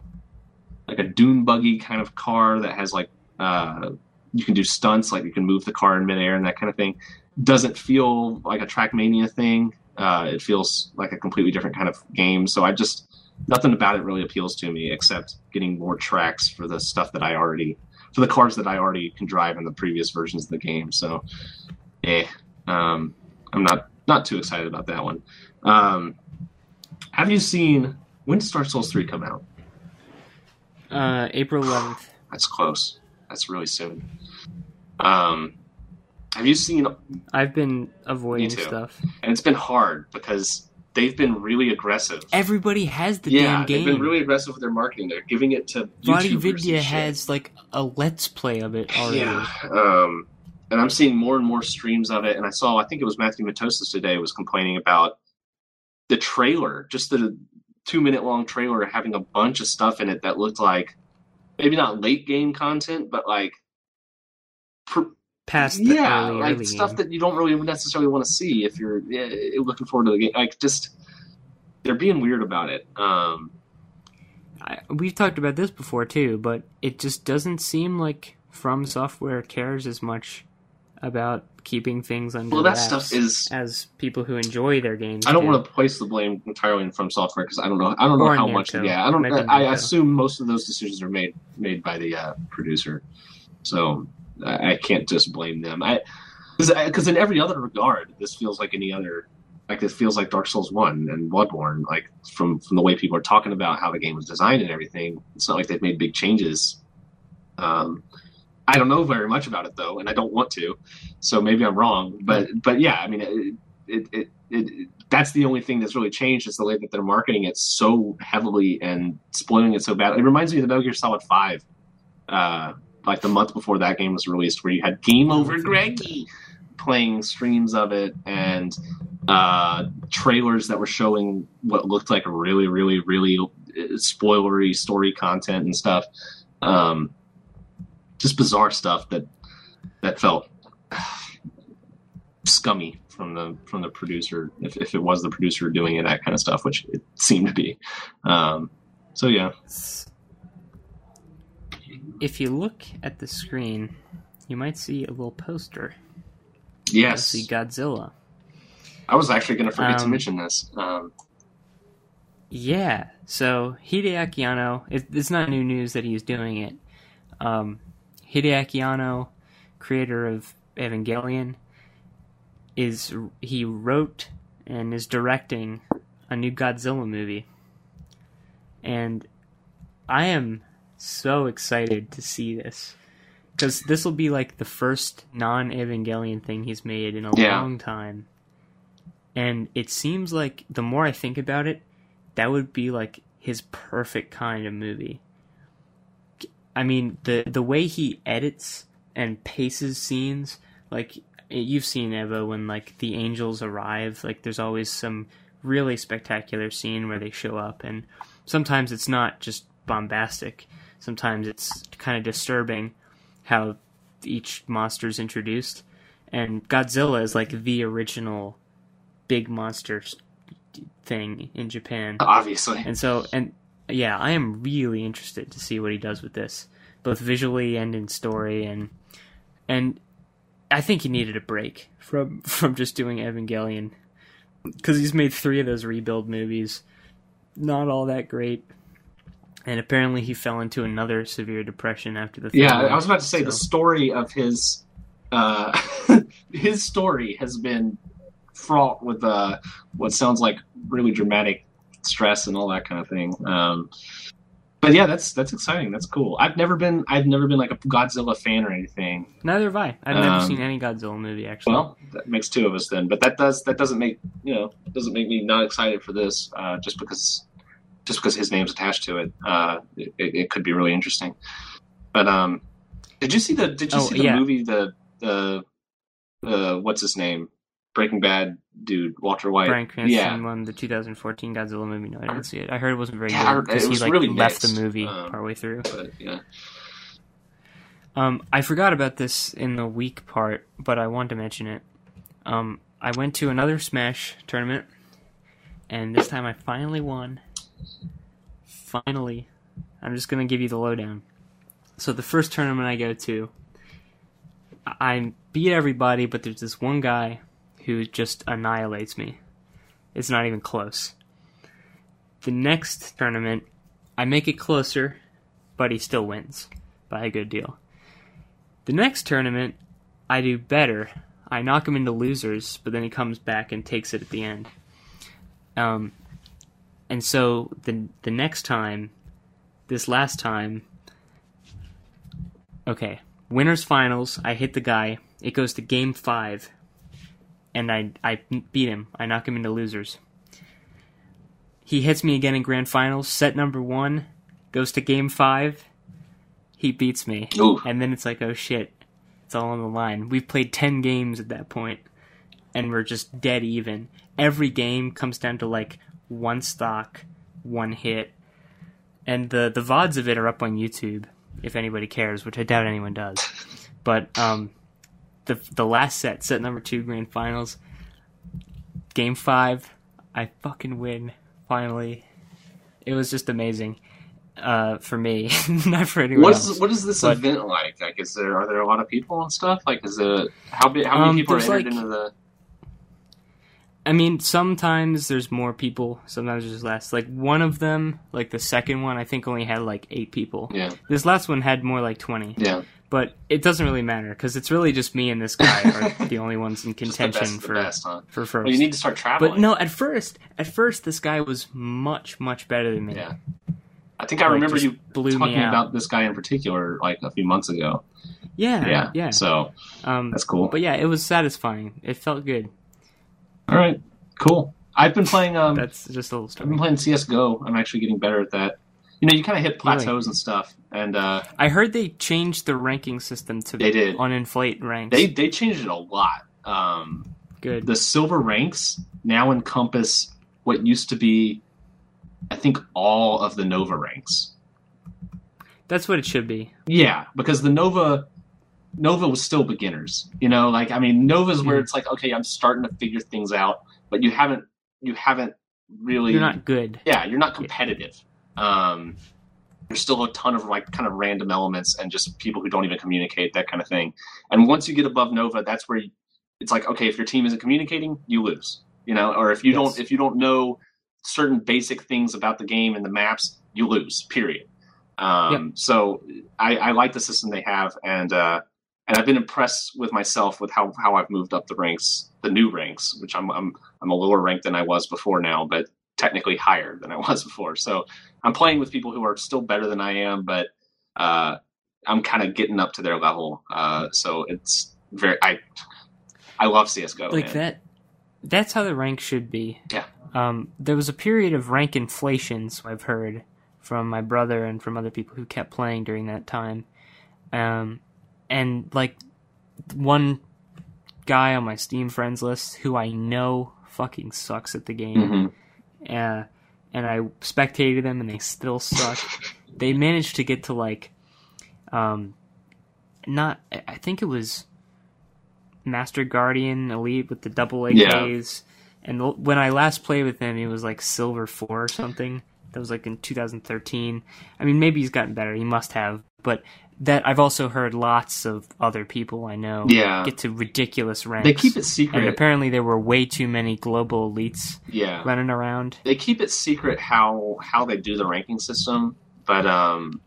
like a dune buggy kind of car that has like uh you can do stunts, like you can move the car in midair and that kind of thing, doesn't feel like a Trackmania thing. Uh, it feels like a completely different kind of game. So I just nothing about it really appeals to me except getting more tracks for the stuff that I already for the cars that I already can drive in the previous versions of the game. So, eh, um, I'm not not too excited about that one. Um, have you seen when does Dark Souls three come out? Uh, April 11th. That's close. That's really soon. Um, have you seen? I've been avoiding stuff, and it's been hard because they've been really aggressive. Everybody has the yeah, damn game. they've been really aggressive with their marketing. They're giving it to VaatiVidya has like a let's play of it already. Yeah, um, and I'm seeing more and more streams of it. And I saw, I think it was Matthew Matosis today was complaining about the trailer, just the two minute long trailer having a bunch of stuff in it that looked like maybe not late game content, but like pr- past yeah, early, like early stuff game. that you don't really necessarily want to see if you're yeah, looking forward to the game. Like just they're being weird about it. Um, I, we've talked about this before too, but it just doesn't seem like From Software cares as much about keeping things under well, that stuff is as people who enjoy their games. I don't do. want to place the blame entirely on From Software because I don't know. I don't know or how much. Yeah, I don't. I, I assume most of those decisions are made made by the uh, producer. So I, I can't just blame them. I because in every other regard, this feels like any other like it feels like Dark Souls One and Bloodborne. Like from from the way people are talking about how the game was designed and everything, it's not like they've made big changes. Um, I don't know very much about it though, and I don't want to, so maybe I'm wrong. But but yeah, I mean, it it, it, it that's the only thing that's really changed is the way that they're marketing it so heavily and spoiling it so bad. It reminds me of the Metal Gear Solid Five, uh, like the month before that game was released, where you had Game Over Greggy playing streams of it and uh, trailers that were showing what looked like really, really, really spoilery story content and stuff. Um, just bizarre stuff that that felt scummy from the from the producer if, if it was the producer doing it that kind of stuff which it seemed to be. Um, so yeah If you look at the screen, you might see a little poster. yes see Godzilla. i was actually going to forget to Um, mention this um, Yeah. So Hideaki Anno, it, it's not new news that he's doing it. Um, Hideaki Anno, creator of Evangelion, is he wrote and is directing a new Godzilla movie, and I am so excited to see this because this will be like the first non-Evangelion thing he's made in a Yeah. long time, and it seems like the more I think about it, that would be like his perfect kind of movie. I mean, the the way he edits and paces scenes, like you've seen Eva when like the angels arrive, like there's always some really spectacular scene where they show up and sometimes it's not just bombastic. Sometimes it's kind of disturbing how each monster's introduced. And Godzilla is like the original big monster thing in Japan. obviously. And so, and yeah, I am really interested to see what he does with this, both visually and in story, and and I think he needed a break from from just doing Evangelion. Because he's made three of those rebuild movies, not all that great, and apparently he fell into another severe depression after the. Yeah, I was about to say the story of his uh, his story has been fraught with uh, what sounds like really dramatic stress and all that kind of thing. Um, but yeah, that's that's exciting. That's cool. I've never been I've never been like a Godzilla fan or anything. Neither have I. I've never Um, seen any Godzilla movie actually. Well, that makes two of us then. But that does that doesn't make you know doesn't make me not excited for this uh, just because just because his name's attached to it. Uh, it, it could be really interesting. But um, did you see the did you Oh, see the yeah. movie the the uh, what's his name Breaking Bad dude Walter White? Bryan Cranston yeah. won the 2014 Godzilla movie. No, I didn't see it. I heard it wasn't very Yeah, good because he like really left mixed. the movie Um, partway through. But, yeah. Um, I forgot about this in the week part, but I wanted to mention it. Um, I went to another Smash tournament, and this time I finally won. Finally, I'm just gonna give you the lowdown. So the first tournament I go to, I I beat everybody, but there's this one guy who just annihilates me. It's not even close. The next tournament, I make it closer, but he still wins by a good deal. The next tournament, I do better. I knock him into losers, but then he comes back and takes it at the end. Um, and so the the next time, this last time, okay, winners finals. I hit the guy. It goes to game five, and I I beat him. I knock him into losers. He hits me again in grand finals. Set number one goes to game five. He beats me. Ooh. And then it's like, oh shit, it's all on the line. We've played 10 games at that point, and we're just dead even. Every game comes down to like one stock, one hit. And the, the VODs of it are up on YouTube, if anybody cares, which I doubt anyone does. But um, the, the last set, set number two, grand finals, game five, I fucking win, finally. It was just amazing uh, for me, not for anyone What else. is what is this But- event like? Like, is there are there a lot of people and stuff? Like, is it how? How many Um, people are entered like- into the? I mean, sometimes there's more people, sometimes there's less. Like one of them, like the second one, I think only had like eight people. Yeah. This last one had more like twenty. Yeah. But it doesn't really matter because it's really just me and this guy are the only ones in contention best, for the best, huh? for first. Well, you need to start traveling. but no, at first, at first, this guy was much much better than me. Yeah. I think I Like, remember you talking out. about this guy in particular like a few months ago. Yeah, Yeah. yeah. So Um, that's cool. but yeah, it was satisfying. It felt good. All right. Cool. I've been playing. Um, That's just a little I've been playing CS:GO. I'm actually getting better at that. You know, you kind of hit Really? plateaus and stuff, and uh, I heard they changed the ranking system to They did. uninflate ranks. they they changed it a lot. Um, good. the silver ranks now encompass what used to be, I think, all of the Nova ranks. That's what it should be. Yeah, because the Nova Nova was still beginners. You know, like I mean, Nova's where Mhm. it's like, okay, I'm starting to figure things out, but you haven't you haven't really You're not good. yeah, you're not competitive. Um, there's still a ton of like kind of random elements and just people who don't even communicate, that kind of thing. And once you get above Nova, that's where you, it's like, okay, if your team isn't communicating, you lose. You know, or if you Yes. don't if you don't know certain basic things about the game and the maps, you lose. Period. Um, So I, I like the system they have, and uh, and I've been impressed with myself with how, how I've moved up the ranks, the new ranks, which I'm I'm I'm a lower rank than I was before now, but technically higher than I was before. So I'm playing with people who are still better than I am, but uh, I'm kind of getting up to their level. Uh, so it's very I I love CS:GO. like man. that. That's how the rank should be. Yeah. Um, there was a period of rank inflation, so I've heard from my brother and from other people who kept playing during that time. Um, and like one guy on my Steam friends list who I know fucking sucks at the game. Mhm. uh, and I spectated them, and they still suck. they managed to get to like, um, not I- think it was Master Guardian Elite with the double AKs. And l- when I last played with him, he was like Silver Four or something. That was like in 2013. I mean, maybe he's gotten better. He must have. But that I've also heard lots of other people I know Yeah. get to ridiculous ranks. They keep it and secret. apparently there were way too many global elites yeah. running around. they keep it secret how how they do the ranking system, but um,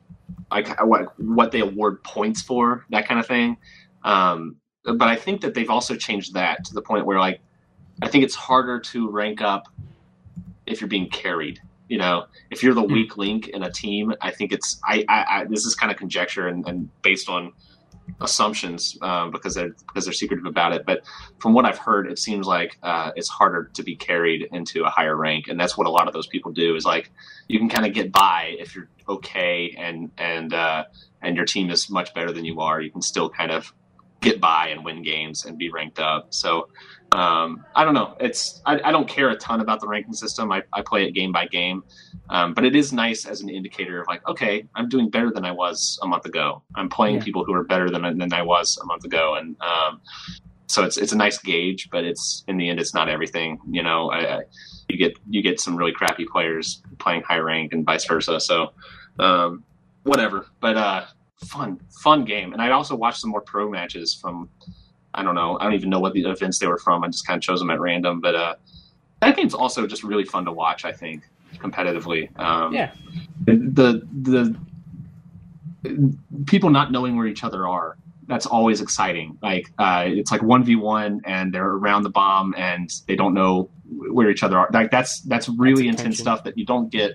like what what they award points for that kind of thing. Um, but I think that they've also changed that to the point where like I think it's harder to rank up if you're being carried. You know, if you're the Hmm. weak link in a team, I think it's I, I, I this is kind of conjecture and, and based on assumptions um, because they're because they're secretive about it. But from what I've heard, it seems like uh, it's harder to be carried into a higher rank, and that's what a lot of those people do. Is like you can kind of get by if you're okay and and uh, and your team is much better than you are. You can still kind of get by and win games and be ranked up. So um, I don't know. It's I, I don't care a ton about the ranking system. I, I play it game by game, um, but it is nice as an indicator of like, okay, I'm doing better than I was a month ago. I'm playing Yeah. people who are better than than I was a month ago, and um, so it's it's a nice gauge. But it's in the end, it's not everything. You know, I, I, you get you get some really crappy players playing high rank and vice versa. So um, whatever. But uh, fun fun game, and I also watched some more pro matches from. I don't know. I don't even know what the events they were from. I just kind of chose them at random. But uh, that game's also just really fun to watch. I think competitively. Um, Yeah. The the people not knowing where each other are. That's always exciting. Like uh, it's like one v one, and they're around the bomb, and they don't know where each other are. Like that's that's really That's intense stuff that you don't get.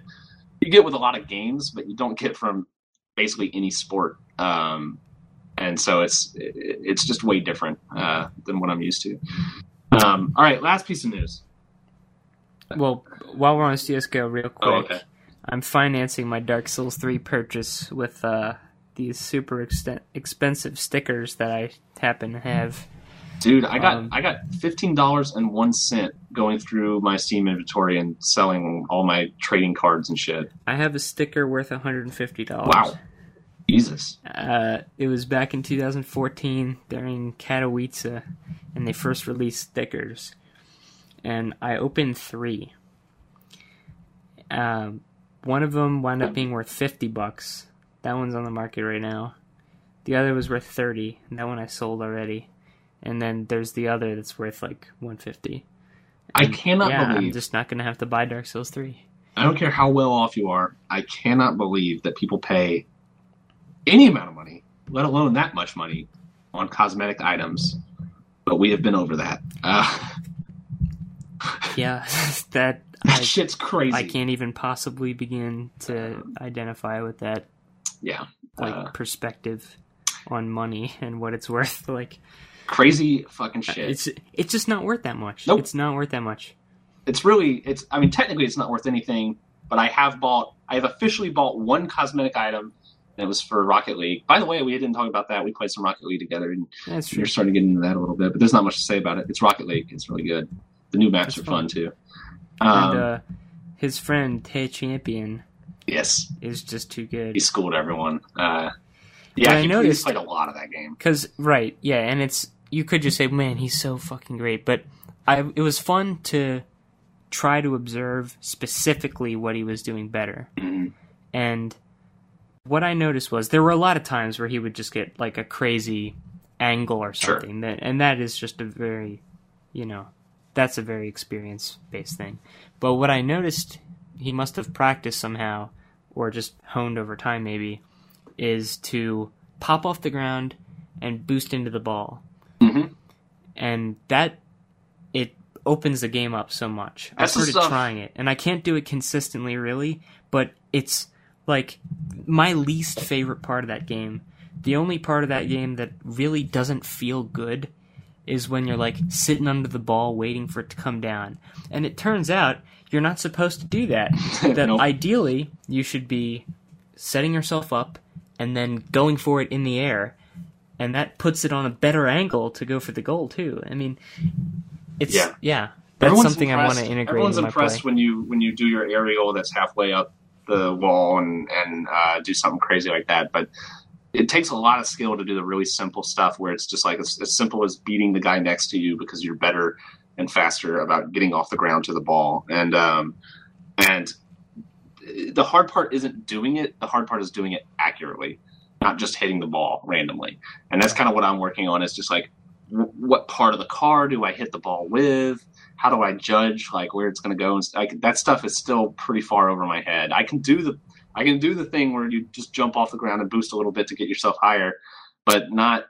You get with a lot of games, but you don't get from basically any sport. Um, and so it's it's just way different uh, than what I'm used to. Um, all right, last piece of news. Well, while we're on CS:GO, real quick, Oh, okay. I'm financing my Dark Souls 3 purchase with uh, these super expensive stickers that I happen to have. Dude, I got Um, I got fifteen dollars and one cent going through my Steam inventory and selling all my trading cards and shit. I have a sticker worth $150. Wow. Jesus. Uh, it was back in 2014 during Katowice, and they first released stickers. And I opened three. Um, one of them wound up being worth 50 bucks. That one's on the market right now. The other was worth 30, and that one I sold already. And then there's the other that's worth like 150. I cannot yeah, I'm just not gonna have to buy Dark Souls three. I don't care how well off you are. I cannot believe that people pay any amount of money, let alone that much money, on cosmetic items. But we have been over that. Uh, Yeah, that that I, shit's crazy. I can't even possibly begin to identify with that Yeah, like Uh, perspective on money and what it's worth. Like crazy fucking shit. it's it's just not worth that much. Nope. It's not worth that much. it's really it's i mean technically it's not worth anything but i have bought i have officially bought one cosmetic item it was for rocket league by the way we didn't talk about that we played some rocket league together and That's true. you're starting to get into that a little bit but there's not much to say about it it's rocket league it's really good the new maps That's are fun fun. too um, and uh, his friend Tay Champion yes is just too good. he schooled everyone uh, But yeah I he, noticed- he's played a lot of that game Cause right, yeah, and it's you could just say, man, he's so fucking great. But I, it was fun to try to observe specifically what he was doing better. Mhm. And what I noticed was there were a lot of times where he would just get like a crazy angle or something. That and that is just a very, you know, that's a very experience based thing. But what I noticed he must have practiced somehow or just honed over time maybe is to pop off the ground and boost into the ball. Mhm. And that it opens the game up so much. I That's the started stuff- trying it and I can't do it consistently really, but it's like my least favorite part of that game. The only part of that game that really doesn't feel good is when you're like sitting under the ball waiting for it to come down. And it turns out you're not supposed to do that. That Nope. ideally you should be setting yourself up and then going for it in the air. And that puts it on a better angle to go for the goal too. I mean, it's Yeah. yeah. That's Everyone's something I want to integrate Everyone's in my impressed play. when you when you do your aerial that's halfway up the wall and and uh, do something crazy like that. But it takes a lot of skill to do the really simple stuff where it's just like as, as simple as beating the guy next to you because you're better and faster about getting off the ground to the ball. And um, and the hard part isn't doing it. The hard part is doing it accurately, not just hitting the ball randomly. And that's kind of what I'm working on. Is just like what part of the car do I hit the ball with? How do I judge like where it's going to go? And like that stuff is still pretty far over my head. I can do the I can do the thing where you just jump off the ground and boost a little bit to get yourself higher, but not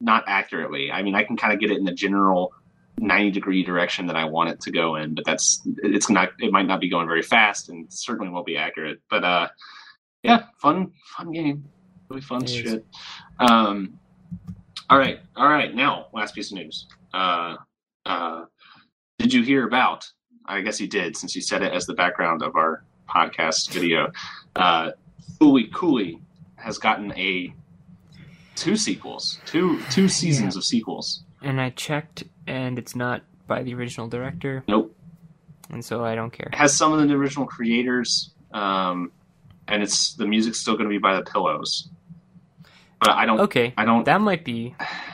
not accurately. I mean, I can kind of get it in the general 90 degree direction that I want it to go in, but that's it's not it might not be going very fast and certainly won't be accurate. But uh yeah, fun fun game. Really fun It is. shit. Um all right, all right. Now, last piece of news. Uh uh did you hear about I guess you did since you said it as the background of our podcast video. Uh Cooley Cooley has gotten a two sequels, two two seasons of sequels. And I checked, and it's not by the original director, Nope. and so I don't care. It has some of the original creators, um, and it's the music's still going to be by the Pillows. But I don't. Okay, I don't. that might be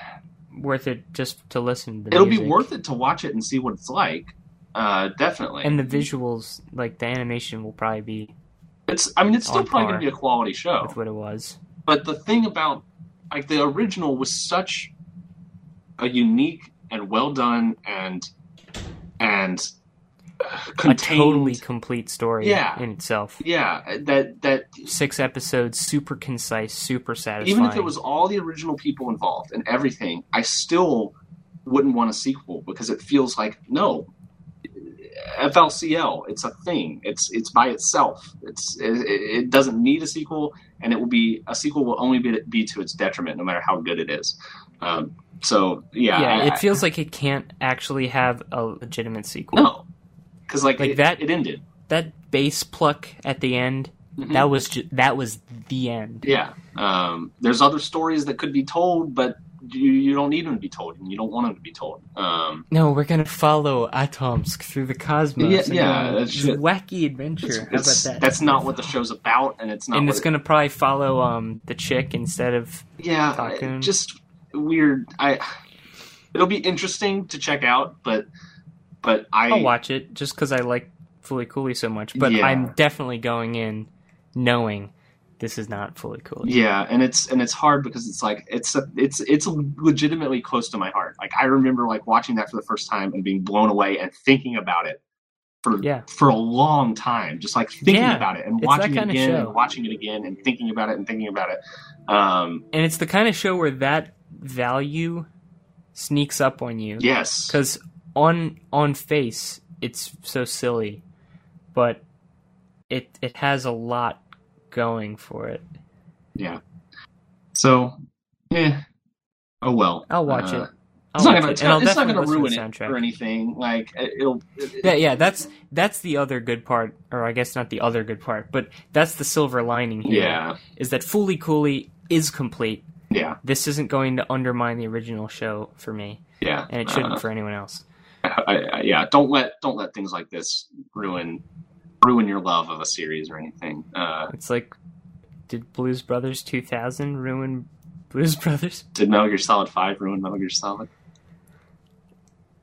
worth it just to listen. to it'll be worth it to watch it and see what it's like. Uh, definitely. And the visuals, like the animation, will probably be it's. I mean, it's still probably going to be a quality show. with what it was. But the thing about like the original was such a unique and well done and and uh, A totally complete story Yeah. in itself. yeah, that that Six episodes, super concise, super satisfying. even if it was all the original people involved and everything, I still wouldn't want a sequel because it feels like no. FLCL, it's a thing. It's it's by itself. It's it, it doesn't need a sequel, and it will be a sequel will only be be to its detriment, no matter how good it is. Um, so yeah, yeah, I- it feels like it can't actually have a legitimate sequel. no, because like, Like it, that- it ended. That bass pluck at the end, Mhm. that was ju- that was the end. Yeah. Um, there's other stories that could be told, but you, you don't need them to be told, and you don't want them to be told. Um, No, we're gonna follow Atomsk through the cosmos. Yeah, yeah, that's shit. wacky adventure. it's, How it's- about that? That's not what the show's about, and it's not. and it's it- gonna probably follow um the chick instead of yeah, just weird. I. It'll be interesting to check out, but but I I'll watch it just because I like Fooly Cooly so much. But Yeah. I'm definitely going in knowing this is not fully cool. Yeah, and it's and it's hard because it's like it's a, it's it's legitimately close to my heart. Like I remember like watching that for the first time and being blown away and thinking about it for Yeah. for a long time, just like thinking Yeah, about it and it's watching it again and watching it again and thinking about it and thinking about it. Um, And it's the kind of show where that value sneaks up on you. yes, because on on face it's so silly but it it has a lot going for it yeah. So, yeah. Oh well. i'll watch Uh, it It's I'll not gonna, it, it's not, it's not gonna ruin it or anything. Like it- it'll. It, yeah yeah that's that's the other good part or i guess not the other good part but that's the silver lining here yeah. is that Fooly Cooly is complete Yeah. this isn't going to undermine the original show for me Yeah. and it shouldn't Uh, for anyone else I, I, yeah, don't let don't let things like this ruin ruin your love of a series or anything. Uh, it's like did blues brothers 2000 ruin blues brothers did Metal Gear Solid Five ruin Metal Gear Solid?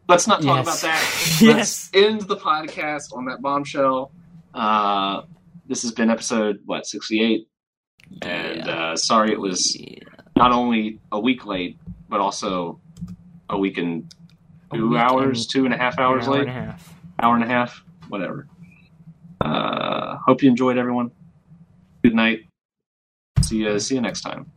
Let's not talk Yes. about that. Yes. Let's end the podcast on that bombshell. Uh, this has been episode what sixty eight, and uh, sorry it was Yeah. not only a week late, but also a week and two hours, two and a half hours hour late, and a half hour and a half, whatever. Uh, hope you enjoyed, everyone. Good night. See you. See you next time.